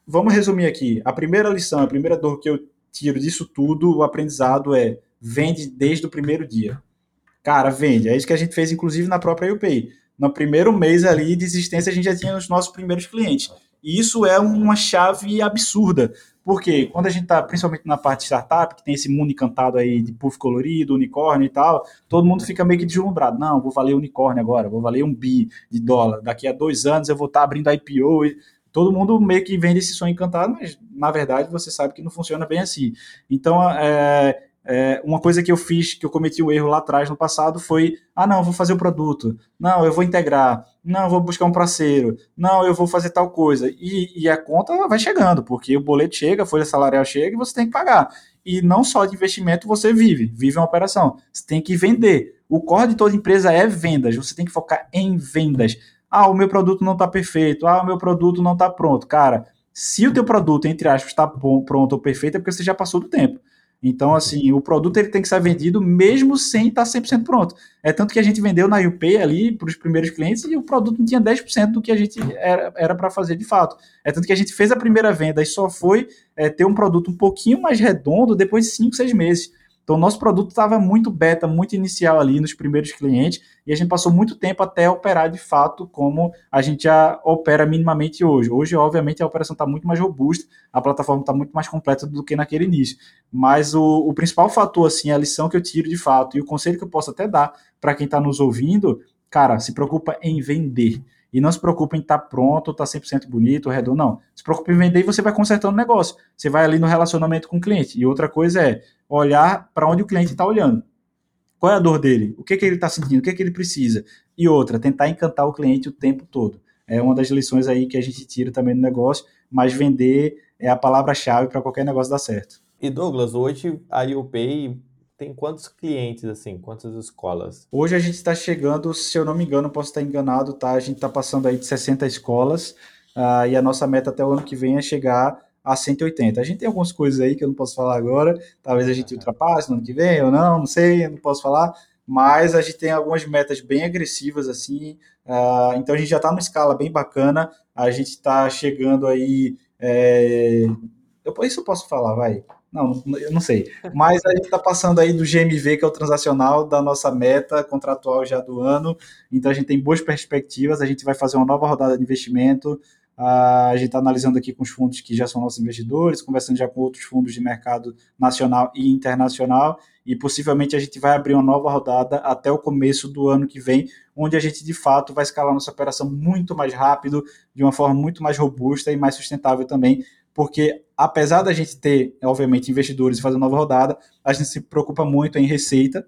Vamos resumir aqui. A primeira lição, a primeira dor que eu tiro disso tudo, o aprendizado é vende desde o primeiro dia. Cara, vende. É isso que a gente fez, inclusive, na própria UPay. No primeiro mês ali de existência, a gente já tinha os nossos primeiros clientes. E isso é uma chave absurda, porque quando a gente está, principalmente na parte de startup, que tem esse mundo encantado aí de puff colorido, unicórnio e tal, todo mundo fica meio que deslumbrado. Não, vou valer unicórnio agora, vou valer um bi de dólar. Daqui a dois anos eu vou estar tá abrindo IPO. E todo mundo meio que vende esse sonho encantado, mas na verdade você sabe que não funciona bem assim. Então, é, é, uma coisa que eu fiz, que eu cometi o um erro lá atrás no passado, foi: ah, não, vou fazer o produto, não, eu vou integrar, não, eu vou buscar um parceiro, não, eu vou fazer tal coisa. E, e a conta vai chegando, porque o boleto chega, a folha salarial chega e você tem que pagar. E não só de investimento você vive, vive uma operação. Você tem que vender. O core de toda empresa é vendas, você tem que focar em vendas. Ah, o meu produto não está perfeito, ah, o meu produto não está pronto. Cara, se o teu produto, entre aspas, está pronto ou perfeito, é porque você já passou do tempo. Então, assim, o produto ele tem que ser vendido mesmo sem estar 100% pronto. É tanto que a gente vendeu na UP ali para os primeiros clientes e o produto não tinha 10% do que a gente era para fazer de fato. É tanto que a gente fez a primeira venda e só foi é, ter um produto um pouquinho mais redondo depois de 5, 6 meses. Então, nosso produto estava muito beta, muito inicial ali nos primeiros clientes, e a gente passou muito tempo até operar de fato como a gente já opera minimamente hoje. Hoje, obviamente, a operação está muito mais robusta, a plataforma está muito mais completa do que naquele início. Mas o, o principal fator, assim, a lição que eu tiro de fato, e o conselho que eu posso até dar para quem está nos ouvindo, cara, se preocupa em vender. E não se preocupe em estar tá pronto, estar tá 100% bonito, redondo, não. Se preocupe em vender e você vai consertando o negócio. Você vai ali no relacionamento com o cliente. E outra coisa é olhar para onde o cliente está olhando. Qual é a dor dele? O que, que ele está sentindo? O que, que ele precisa? E outra, tentar encantar o cliente o tempo todo. É uma das lições aí que a gente tira também no negócio, mas vender é a palavra-chave para qualquer negócio dar certo. E Douglas, hoje a UPay tem quantos clientes, assim, quantas escolas? Hoje a gente está chegando, se eu não me engano, posso estar enganado, tá? A gente está passando aí de 60 escolas uh, e a nossa meta até o ano que vem é chegar a 180. A gente tem algumas coisas aí que eu não posso falar agora, talvez a gente ultrapasse no ano que vem ou não, não sei, não posso falar, mas a gente tem algumas metas bem agressivas assim, uh, então a gente já está numa escala bem bacana, a gente está chegando aí, é... eu, isso eu posso falar, vai, não, eu não sei. Mas a gente está passando aí do GMV, que é o transacional, da nossa meta contratual já do ano. Então a gente tem boas perspectivas. A gente vai fazer uma nova rodada de investimento. a gente está analisando aqui com os fundos que já são nossos investidores, conversando já com outros fundos de mercado nacional e internacional. E possivelmente a gente vai abrir uma nova rodada até o começo do ano que vem, onde a gente de fato vai escalar nossa operação muito mais rápido, de uma forma muito mais robusta e mais sustentável também porque apesar da gente ter, obviamente, investidores e fazer nova rodada, a gente se preocupa muito em receita,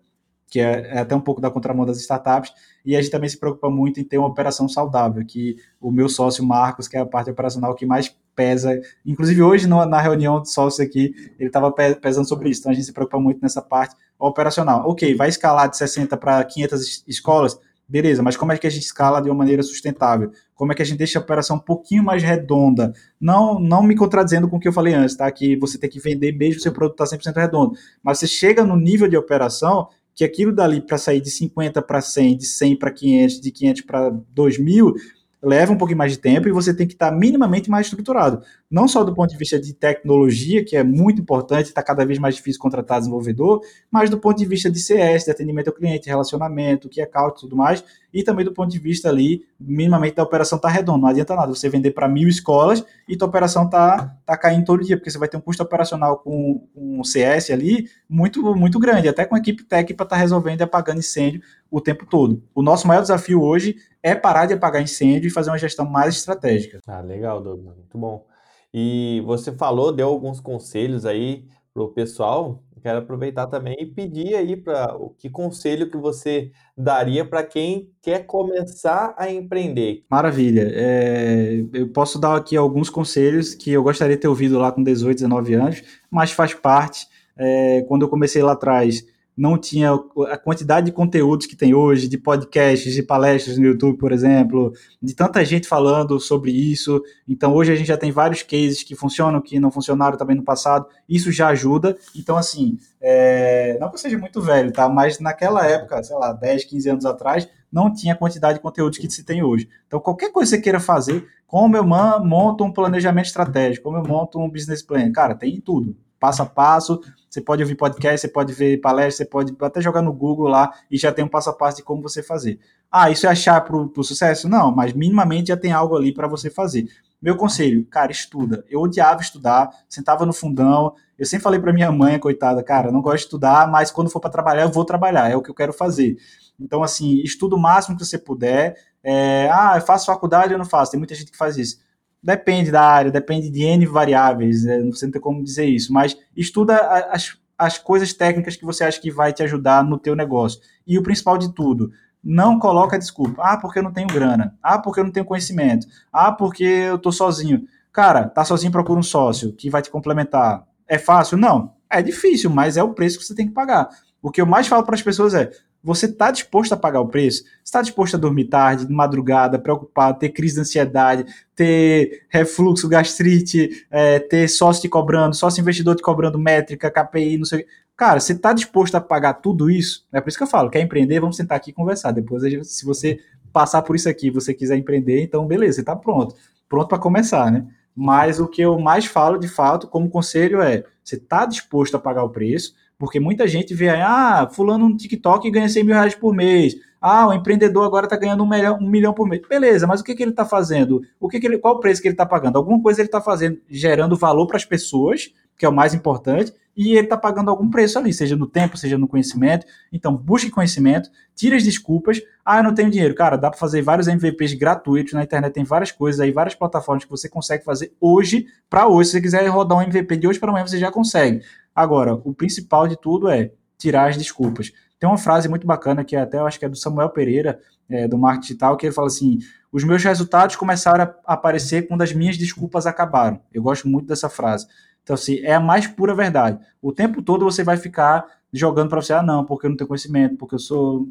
que é, é, até um pouco da contramão das startups, e a gente também se preocupa muito em ter uma operação saudável, que o meu sócio Marcos, que é a parte operacional que mais pesa, inclusive hoje no, na reunião de sócios aqui, ele estava pesando sobre isso, então a gente se preocupa muito nessa parte operacional. Ok, vai escalar de 60 para 500 escolas, Beleza, mas como é que a gente escala de uma maneira sustentável? Como é que a gente deixa a operação um pouquinho mais redonda? Não, não me contradizendo com o que eu falei antes, tá? Que você tem que vender mesmo se o produto está 100% redondo. Mas você chega no nível de operação que aquilo dali para sair de 50 para 100, de 100 para 500, de 500 para 2000, leva um pouquinho mais de tempo e você tem que estar minimamente mais estruturado. Não só do ponto de vista de tecnologia, que é muito importante, está cada vez mais difícil contratar desenvolvedor, mas do ponto de vista de CS, de atendimento ao cliente, relacionamento, que é e tudo mais, e também do ponto de vista ali, minimamente da operação tá redonda. Não adianta nada você vender para mil escolas e tua operação tá, tá caindo todo dia, porque você vai ter um custo operacional com, um CS ali muito, muito grande, até com a equipe técnica para estar tá resolvendo e apagando incêndio o tempo todo. O nosso maior desafio hoje é parar de apagar incêndio e fazer uma gestão mais estratégica. Ah, legal, Douglas, muito bom. E você falou, deu alguns conselhos aí para o pessoal. Quero aproveitar também e pedir aí para o que conselho que você daria para quem quer começar a empreender. Maravilha. É, eu posso dar aqui alguns conselhos que eu gostaria de ter ouvido lá com 18, 19 anos, mas faz parte. É, quando eu comecei lá atrás, não tinha a quantidade de conteúdos que tem hoje, de podcasts, de palestras no YouTube, por exemplo, de tanta gente falando sobre isso. Então, hoje a gente já tem vários cases que funcionam, que não funcionaram também no passado. Isso já ajuda. Então, assim, é... não que eu seja muito velho, tá? Mas naquela época, sei lá, 10, 15 anos atrás, não tinha a quantidade de conteúdos que se tem hoje. Então, qualquer coisa que você queira fazer, como eu monto um planejamento estratégico, como eu monto um business plan, cara, tem tudo passo a passo. Você pode ouvir podcast, você pode ver palestras, você pode até jogar no Google lá e já tem um passo a passo de como você fazer. Ah, isso é achar para o sucesso? Não, mas minimamente já tem algo ali para você fazer. Meu conselho, cara, estuda. Eu odiava estudar, sentava no fundão. Eu sempre falei para minha mãe, coitada, cara, não gosto de estudar, mas quando for para trabalhar, eu vou trabalhar, é o que eu quero fazer. Então, assim, estuda o máximo que você puder. É, ah, eu faço faculdade ou não faço? Tem muita gente que faz isso Depende da área, depende de N variáveis, né? não tem como dizer isso, mas estuda as, as coisas técnicas que você acha que vai te ajudar no teu negócio. E o principal de tudo, não coloca desculpa. Ah, porque eu não tenho grana. Ah, porque eu não tenho conhecimento. Ah, porque eu tô sozinho. Cara, tá sozinho, procura um sócio que vai te complementar. É fácil? Não. É difícil, mas é o preço que você tem que pagar. O que eu mais falo para as pessoas é: você está disposto a pagar o preço? Está disposto a dormir tarde, de madrugada, preocupado, ter crise de ansiedade, ter refluxo, gastrite, é, ter sócio te cobrando, sócio investidor te cobrando métrica, KPI, não sei o Cara, você está disposto a pagar tudo isso? É por isso que eu falo, quer empreender, vamos sentar aqui e conversar. Depois, se você passar por isso aqui, você quiser empreender, então beleza, você está pronto. Pronto para começar, né? Mas o que eu mais falo, de fato, como conselho é, você está disposto a pagar o preço, porque muita gente vê ah, fulano no TikTok ganha 100 mil reais por mês. Ah, o empreendedor agora está ganhando um milhão, um milhão por mês. Beleza, mas o que, que ele está fazendo? O que, que ele, qual o preço que ele está pagando? Alguma coisa ele está fazendo, gerando valor para as pessoas, que é o mais importante, e ele está pagando algum preço ali, seja no tempo, seja no conhecimento. Então, busque conhecimento, tire as desculpas. Ah, eu não tenho dinheiro. Cara, dá para fazer vários MVPs gratuitos na internet, tem várias coisas aí, várias plataformas que você consegue fazer hoje para hoje. Se você quiser rodar um MVP de hoje para amanhã, você já consegue. Agora, o principal de tudo é tirar as desculpas. Tem uma frase muito bacana que até eu acho que é do Samuel Pereira, é, do Marketing Digital, que ele fala assim: os meus resultados começaram a aparecer quando as minhas desculpas acabaram. Eu gosto muito dessa frase. Então, assim, é a mais pura verdade. O tempo todo você vai ficar jogando para você, ah, não, porque eu não tenho conhecimento, porque eu sou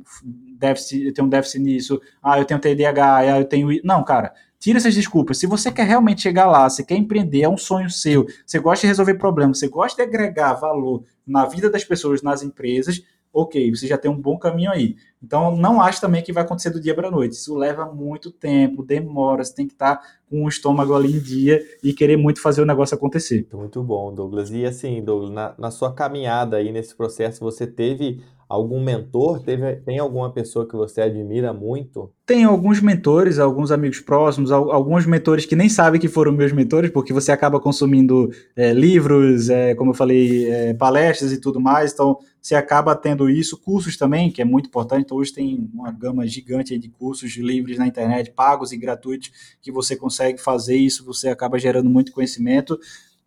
déficit, eu tenho um déficit nisso, ah, eu tenho TDAH, ah, eu tenho. Não, cara, Tira essas desculpas. Se você quer realmente chegar lá, você quer empreender, é um sonho seu, você gosta de resolver problemas, você gosta de agregar valor na vida das pessoas, nas empresas, ok, você já tem um bom caminho aí. Então, não acho também que vai acontecer do dia para a noite. Isso leva muito tempo, demora, você tem que estar com o estômago ali em dia e querer muito fazer o negócio acontecer. Muito bom, Douglas. E assim, Douglas, na, na sua caminhada aí nesse processo, você teve algum mentor? Teve, tem alguma pessoa que você admira muito? Tem alguns mentores, alguns amigos próximos, alguns mentores que nem sabem que foram meus mentores, porque você acaba consumindo é, livros, é, como eu falei, é, palestras e tudo mais, então você acaba tendo isso, cursos também, que é muito importante, então hoje tem uma gama gigante de cursos livres na internet, pagos e gratuitos, que você consegue fazer isso, você acaba gerando muito conhecimento.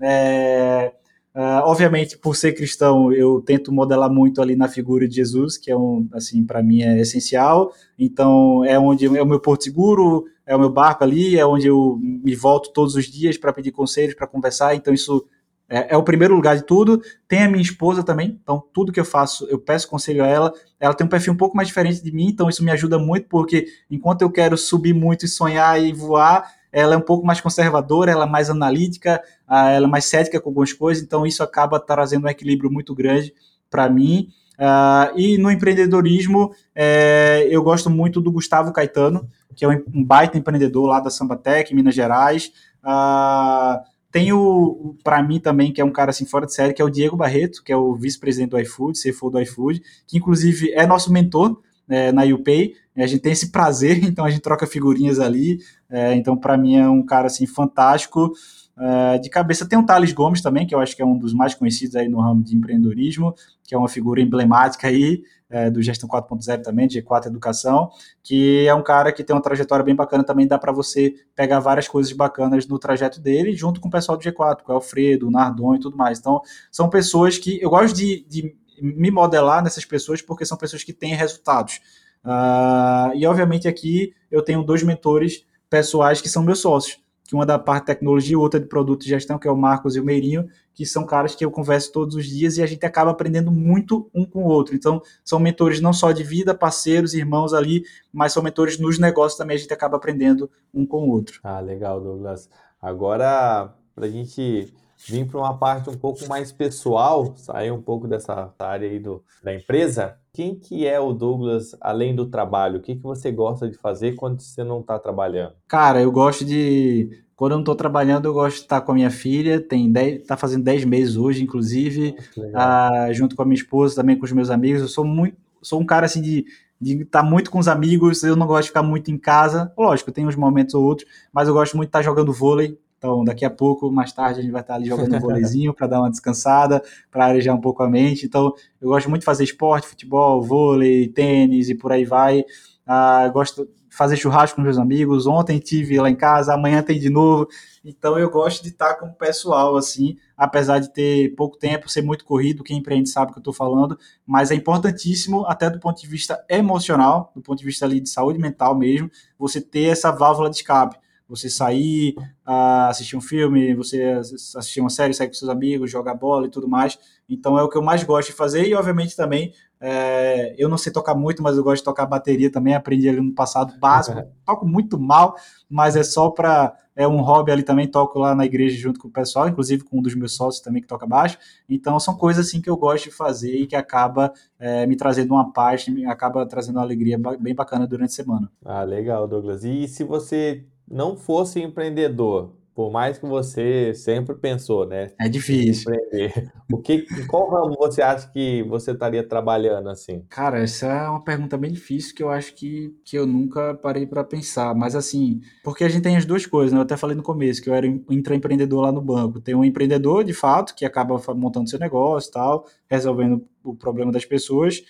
É, Uh, obviamente, por ser cristão, eu tento modelar muito ali na figura de Jesus, que é um, assim, para mim é essencial. Então, é onde é o meu porto seguro, é o meu barco ali, é onde eu me volto todos os dias para pedir conselhos, para conversar. Então, isso é, é, o primeiro lugar de tudo. Tem a minha esposa também, então tudo que eu faço, eu peço conselho a ela. Ela tem um perfil um pouco mais diferente de mim, então isso me ajuda muito, porque enquanto eu quero subir muito e sonhar e voar, ela é um pouco mais conservadora, ela é mais analítica, ela é mais cética com algumas coisas, então isso acaba trazendo um equilíbrio muito grande para mim. Uh, e no empreendedorismo, é, eu gosto muito do Gustavo Caetano, que é um baita empreendedor lá da Sambatec, Minas Gerais. Uh, tem o, para mim também, que é um cara assim fora de série, que é o Diego Barreto, que é o vice-presidente do iFood, CFO do iFood, que inclusive é nosso mentor é, na UPay. A gente tem esse prazer, então a gente troca figurinhas ali. É, então, para mim, é um cara assim fantástico. Uh, de cabeça tem o Thales Gomes também, que eu acho que é um dos mais conhecidos aí no ramo de empreendedorismo, que é uma figura emblemática aí é, do Gestão 4.0 também, de G4 Educação, que é um cara que tem uma trajetória bem bacana, também dá para você pegar várias coisas bacanas no trajeto dele, junto com o pessoal do G4, com o Alfredo, o Nardon e tudo mais. Então, são pessoas que eu gosto de, de me modelar nessas pessoas porque são pessoas que têm resultados. Uh, e, obviamente, aqui eu tenho dois mentores pessoais que são meus sócios que uma da parte tecnologia outra de produto e gestão, que é o Marcos e o Meirinho, que são caras que eu converso todos os dias e a gente acaba aprendendo muito um com o outro. Então, são mentores não só de vida, parceiros, irmãos ali, mas são mentores nos negócios também, a gente acaba aprendendo um com o outro. Ah, legal, Douglas. Agora, para a gente vir para uma parte um pouco mais pessoal, sair um pouco dessa área aí do, da empresa, quem que é o Douglas além do trabalho? O que, que você gosta de fazer quando você não está trabalhando? Cara, eu gosto de. Quando eu não estou trabalhando, eu gosto de estar com a minha filha, tem dez, tá fazendo 10 meses hoje, inclusive, ah, junto com a minha esposa, também com os meus amigos. Eu sou muito, sou um cara assim de de estar muito com os amigos, eu não gosto de ficar muito em casa. Lógico, tem uns momentos ou outros, mas eu gosto muito de estar jogando vôlei. Então, daqui a pouco, mais tarde, a gente vai estar ali jogando um vôleizinho para dar uma descansada, para arejar um pouco a mente. Então, eu gosto muito de fazer esporte, futebol, vôlei, tênis e por aí vai. Ah, gosto de fazer churrasco com meus amigos. Ontem tive lá em casa, amanhã tem de novo. Então, eu gosto de estar com o pessoal, assim, apesar de ter pouco tempo, ser muito corrido. Quem empreende sabe o que eu estou falando, mas é importantíssimo, até do ponto de vista emocional, do ponto de vista ali de saúde mental mesmo, você ter essa válvula de escape você sair, uh, assistir um filme, você assistir uma série, sair com seus amigos, jogar bola e tudo mais. Então é o que eu mais gosto de fazer e, obviamente, também é, eu não sei tocar muito, mas eu gosto de tocar bateria também. Aprendi ali no passado básico. Toco muito mal, mas é só para. É um hobby ali também. Toco lá na igreja junto com o pessoal, inclusive com um dos meus sócios também que toca baixo. Então são coisas assim que eu gosto de fazer e que acaba é, me trazendo uma paz, acaba trazendo uma alegria bem bacana durante a semana. Ah, legal, Douglas. E se você não fosse empreendedor, por mais que você sempre pensou, né? É difícil. Empreender. O que, qual ramo você acha que você estaria trabalhando assim? Cara, essa é uma pergunta bem difícil que eu acho que, que eu nunca parei para pensar. Mas assim, porque a gente tem as duas coisas, né? Eu até falei no começo que eu era intraempreendedor lá no banco. Tem um empreendedor, de fato, que acaba montando seu negócio e tal, resolvendo o problema das pessoas.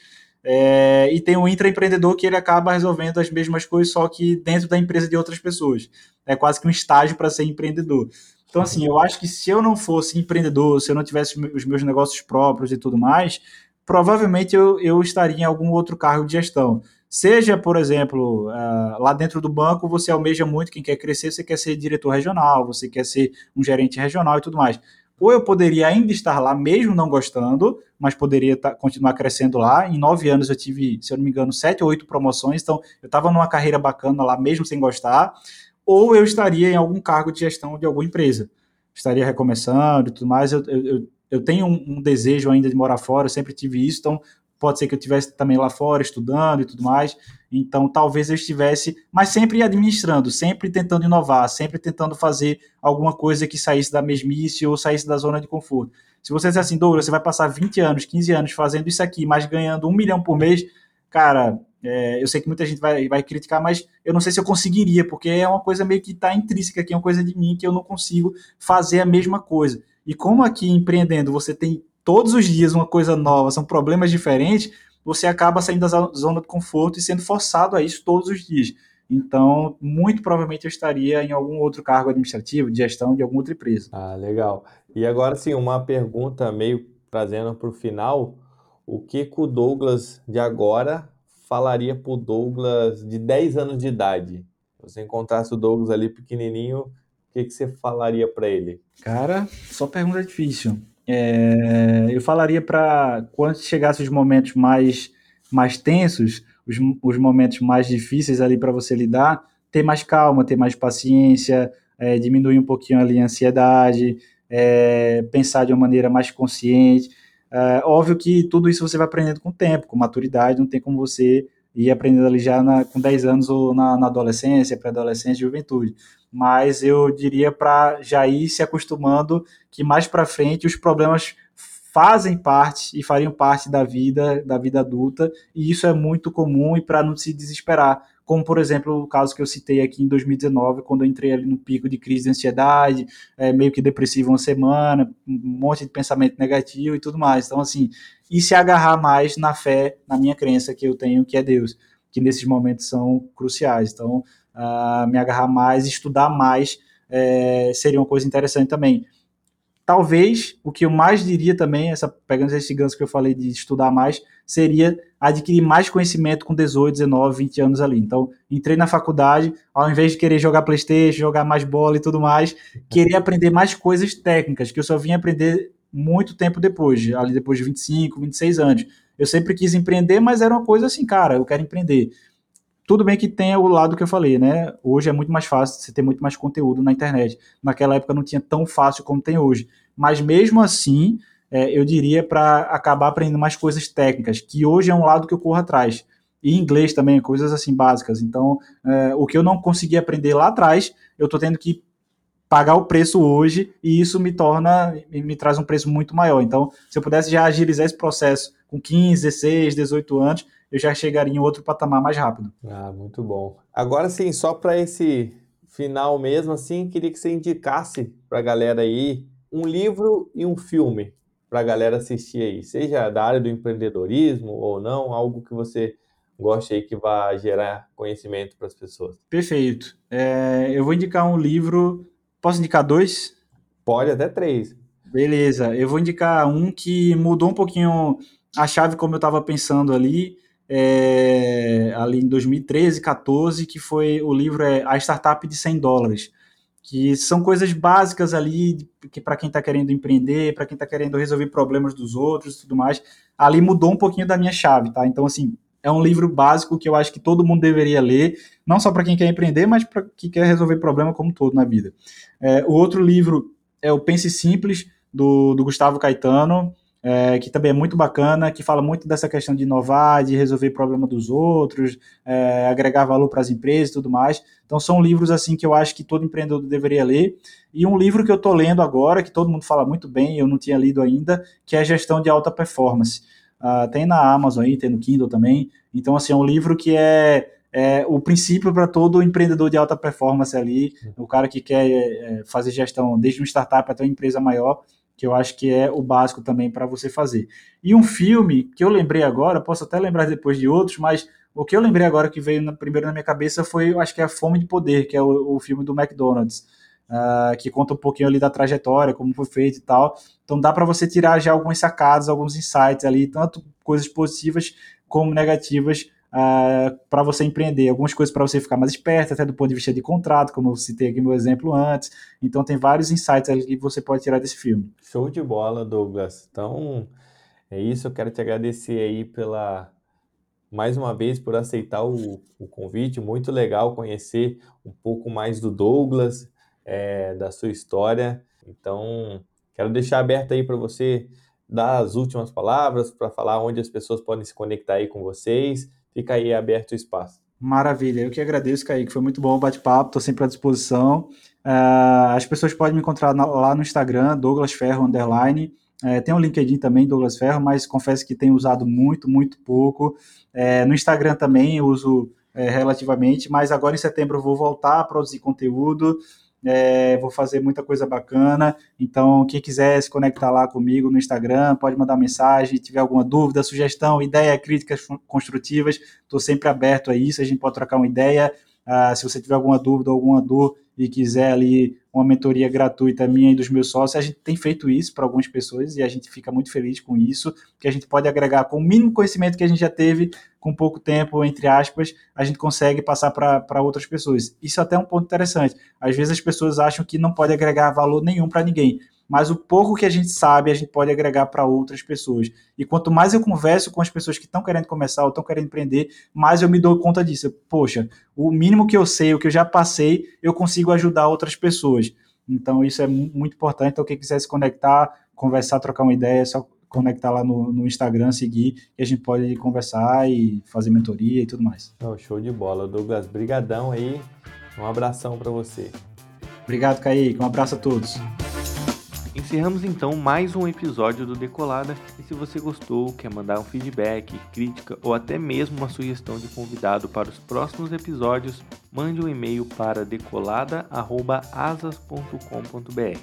É, e tem um intraempreendedor que ele acaba resolvendo as mesmas coisas, só que dentro da empresa de outras pessoas. É quase que um estágio para ser empreendedor. Então, assim, eu acho que se eu não fosse empreendedor, se eu não tivesse os meus negócios próprios e tudo mais, provavelmente eu, eu estaria em algum outro cargo de gestão. Seja, por exemplo, uh, lá dentro do banco, você almeja muito, quem quer crescer, você quer ser diretor regional, você quer ser um gerente regional e tudo mais ou eu poderia ainda estar lá, mesmo não gostando, mas poderia tá, continuar crescendo lá. Em nove anos eu tive, se eu não me engano, sete ou oito promoções, então eu estava numa carreira bacana lá, mesmo sem gostar, ou eu estaria em algum cargo de gestão de alguma empresa. Estaria recomeçando e tudo mais. Eu, eu, eu tenho um, um, desejo ainda de morar fora, eu sempre tive isso, então pode ser que eu estivesse também lá fora estudando e tudo mais. Então, talvez eu estivesse, mas sempre administrando, sempre tentando inovar, sempre tentando fazer alguma coisa que saísse da mesmice ou saísse da zona de conforto. Se você dizer assim, Douglas, você vai passar 20 anos, 15 anos fazendo isso aqui, mas ganhando um milhão por mês, cara, é, eu sei que muita gente vai, vai criticar, mas eu não sei se eu conseguiria, porque é uma coisa meio que está intrínseca aqui, é uma coisa de mim que eu não consigo fazer a mesma coisa. E como aqui empreendendo você tem todos os dias uma coisa nova, são problemas diferentes, você acaba saindo da zona de conforto e sendo forçado a isso todos os dias. Então, muito provavelmente eu estaria em algum outro cargo administrativo, de gestão de alguma outra empresa. Ah, legal. E agora sim, uma pergunta meio trazendo para o final: o que, que o Douglas de agora falaria para o Douglas de 10 anos de idade? Se você encontrasse o Douglas ali pequenininho, o que, que você falaria para ele? Cara, só pergunta difícil. É, eu falaria para quando chegasse os momentos mais, mais tensos, os, os momentos mais difíceis ali para você lidar, ter mais calma, ter mais paciência, é, diminuir um pouquinho ali a ansiedade, é, pensar de uma maneira mais consciente. É, óbvio que tudo isso você vai aprendendo com o tempo, com maturidade, não tem como você ir aprendendo ali já na, com 10 anos ou na, na adolescência, pré-adolescência, juventude. Mas eu diria para já ir se acostumando que mais para frente os problemas fazem parte e fariam parte da vida, da vida adulta, e isso é muito comum e para não se desesperar, como por exemplo o caso que eu citei aqui em 2019, quando eu entrei ali no pico de crise de ansiedade, é, meio que depressivo uma semana, um monte de pensamento negativo e tudo mais. Então, assim, e se agarrar mais na fé, na minha crença que eu tenho, que é Deus, que nesses momentos são cruciais. Então, uh, me agarrar mais, estudar mais, é, seria uma coisa interessante também. Talvez o que eu mais diria também, essa, pegando esse gancho que eu falei de estudar mais, seria adquirir mais conhecimento com 18, 19, 20 anos ali. Então, entrei na faculdade, ao invés de querer jogar Playstation, jogar mais bola e tudo mais, querer aprender mais coisas técnicas, que eu só vim aprender muito tempo depois, ali depois de 25, 26 anos. Eu sempre quis empreender, mas era uma coisa assim, cara, eu quero empreender. Tudo bem que tem o lado que eu falei, né? Hoje é muito mais fácil, você ter muito mais conteúdo na internet. Naquela época não tinha tão fácil como tem hoje. Mas mesmo assim, é, eu diria para acabar aprendendo mais coisas técnicas, que hoje é um lado que eu corro atrás. E inglês também, coisas assim básicas. Então, é, o que eu não consegui aprender lá atrás, eu estou tendo que pagar o preço hoje e isso me torna, me traz um preço muito maior. Então, se eu pudesse já agilizar esse processo com 15, 16, 18 anos, eu já chegaria em outro patamar mais rápido. Ah, muito bom. Agora sim, só para esse final mesmo, assim, queria que você indicasse para a galera aí um livro e um filme para a galera assistir aí, seja da área do empreendedorismo ou não, algo que você goste aí que vá gerar conhecimento para as pessoas. Perfeito. É, eu vou indicar um livro. Posso indicar dois? Pode, até três. Beleza. Eu vou indicar um que mudou um pouquinho a chave como eu estava pensando ali é, ali em 2013, 14, que foi o livro é A Startup de 100 dólares, que são coisas básicas ali que para quem está querendo empreender, para quem está querendo resolver problemas dos outros e tudo mais, ali mudou um pouquinho da minha chave, tá? Então, assim, é um livro básico que eu acho que todo mundo deveria ler, não só para quem quer empreender, mas para quem quer resolver problema como todo na vida. É, o outro livro é o Pense Simples, do, do Gustavo Caetano, é, que também é muito bacana, que fala muito dessa questão de inovar, de resolver problema dos outros, é, agregar valor para as empresas e tudo mais. Então são livros assim que eu acho que todo empreendedor deveria ler. E um livro que eu estou lendo agora, que todo mundo fala muito bem, eu não tinha lido ainda, que é Gestão de Alta Performance. Uh, tem na Amazon aí, tem no Kindle também. Então, assim, é um livro que é, é o princípio para todo empreendedor de alta performance ali, o cara que quer é, fazer gestão desde uma startup até uma empresa maior, que eu acho que é o básico também para você fazer. E um filme que eu lembrei agora, posso até lembrar depois de outros, mas o que eu lembrei agora que veio na, primeiro na minha cabeça foi, acho que é a Fome de Poder, que é o, o filme do McDonald's, uh, que conta um pouquinho ali da trajetória, como foi feito e tal. Então dá para você tirar já algumas sacadas, alguns insights ali, tanto coisas positivas como negativas uh, ah, para você empreender, algumas coisas para você ficar mais esperto, até do ponto de vista de contrato, como eu citei aqui no exemplo antes. Então tem vários insights ali que você pode tirar desse filme. Show de bola, Douglas. Então é isso, eu quero te agradecer aí pela mais uma vez por aceitar o, o convite. Muito legal conhecer um pouco mais do Douglas, é, da sua história. Então, quero deixar aberto aí para você dar as últimas palavras, para falar onde as pessoas podem se conectar aí com vocês fica aí aberto o espaço. Maravilha, eu que agradeço, Kaique, foi muito bom o bate-papo, estou sempre à disposição. Uh, as pessoas podem me encontrar na, lá no Instagram, Douglas Ferro, underline, é, tem o um LinkedIn também, Douglas Ferro, mas confesso que tenho usado muito, muito pouco. É, no Instagram também uso é, relativamente, mas agora em setembro eu vou voltar a produzir conteúdo. É, vou fazer muita coisa bacana. Então, quem quiser se conectar lá comigo no Instagram, pode mandar mensagem, tiver alguma dúvida, sugestão, ideia, críticas construtivas, estou sempre aberto a isso. A gente pode trocar uma ideia. Ah, se você tiver alguma dúvida, alguma dor e quiser ali uma mentoria gratuita minha e dos meus sócios, a gente tem feito isso para algumas pessoas e a gente fica muito feliz com isso, que a gente pode agregar com o mínimo conhecimento que a gente já teve com pouco tempo, entre aspas, a gente consegue passar para outras pessoas. Isso é até é um ponto interessante. Às vezes as pessoas acham que não pode agregar valor nenhum para ninguém, mas o pouco que a gente sabe, a gente pode agregar para outras pessoas. E quanto mais eu converso com as pessoas que estão querendo começar ou estão querendo empreender, mais eu me dou conta disso. Poxa, o mínimo que eu sei, o que eu já passei, eu consigo ajudar outras pessoas. Então, isso é muito importante. Então, quem quiser se conectar, conversar, trocar uma ideia, é só conectar lá no, no Instagram, seguir, e a gente pode conversar e fazer mentoria e tudo mais. Oh, show de bola, Douglas. Brigadão aí. Um abração para você. Obrigado, Kaique. Um abraço a todos. Encerramos então mais um episódio do Decolada e se você gostou, quer mandar um feedback, crítica ou até mesmo uma sugestão de convidado para os próximos episódios, mande um e-mail para decolada@asas.com.br.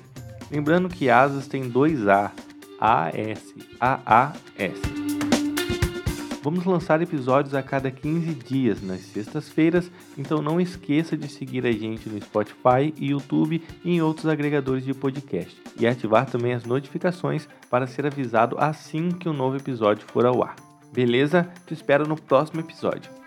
Lembrando que asas tem dois A, A S, A A S. Vamos lançar episódios a cada 15 dias nas sextas-feiras, então não esqueça de seguir a gente no Spotify, YouTube e em outros agregadores de podcast e ativar também as notificações para ser avisado assim que um novo episódio for ao ar. Beleza? Te espero no próximo episódio.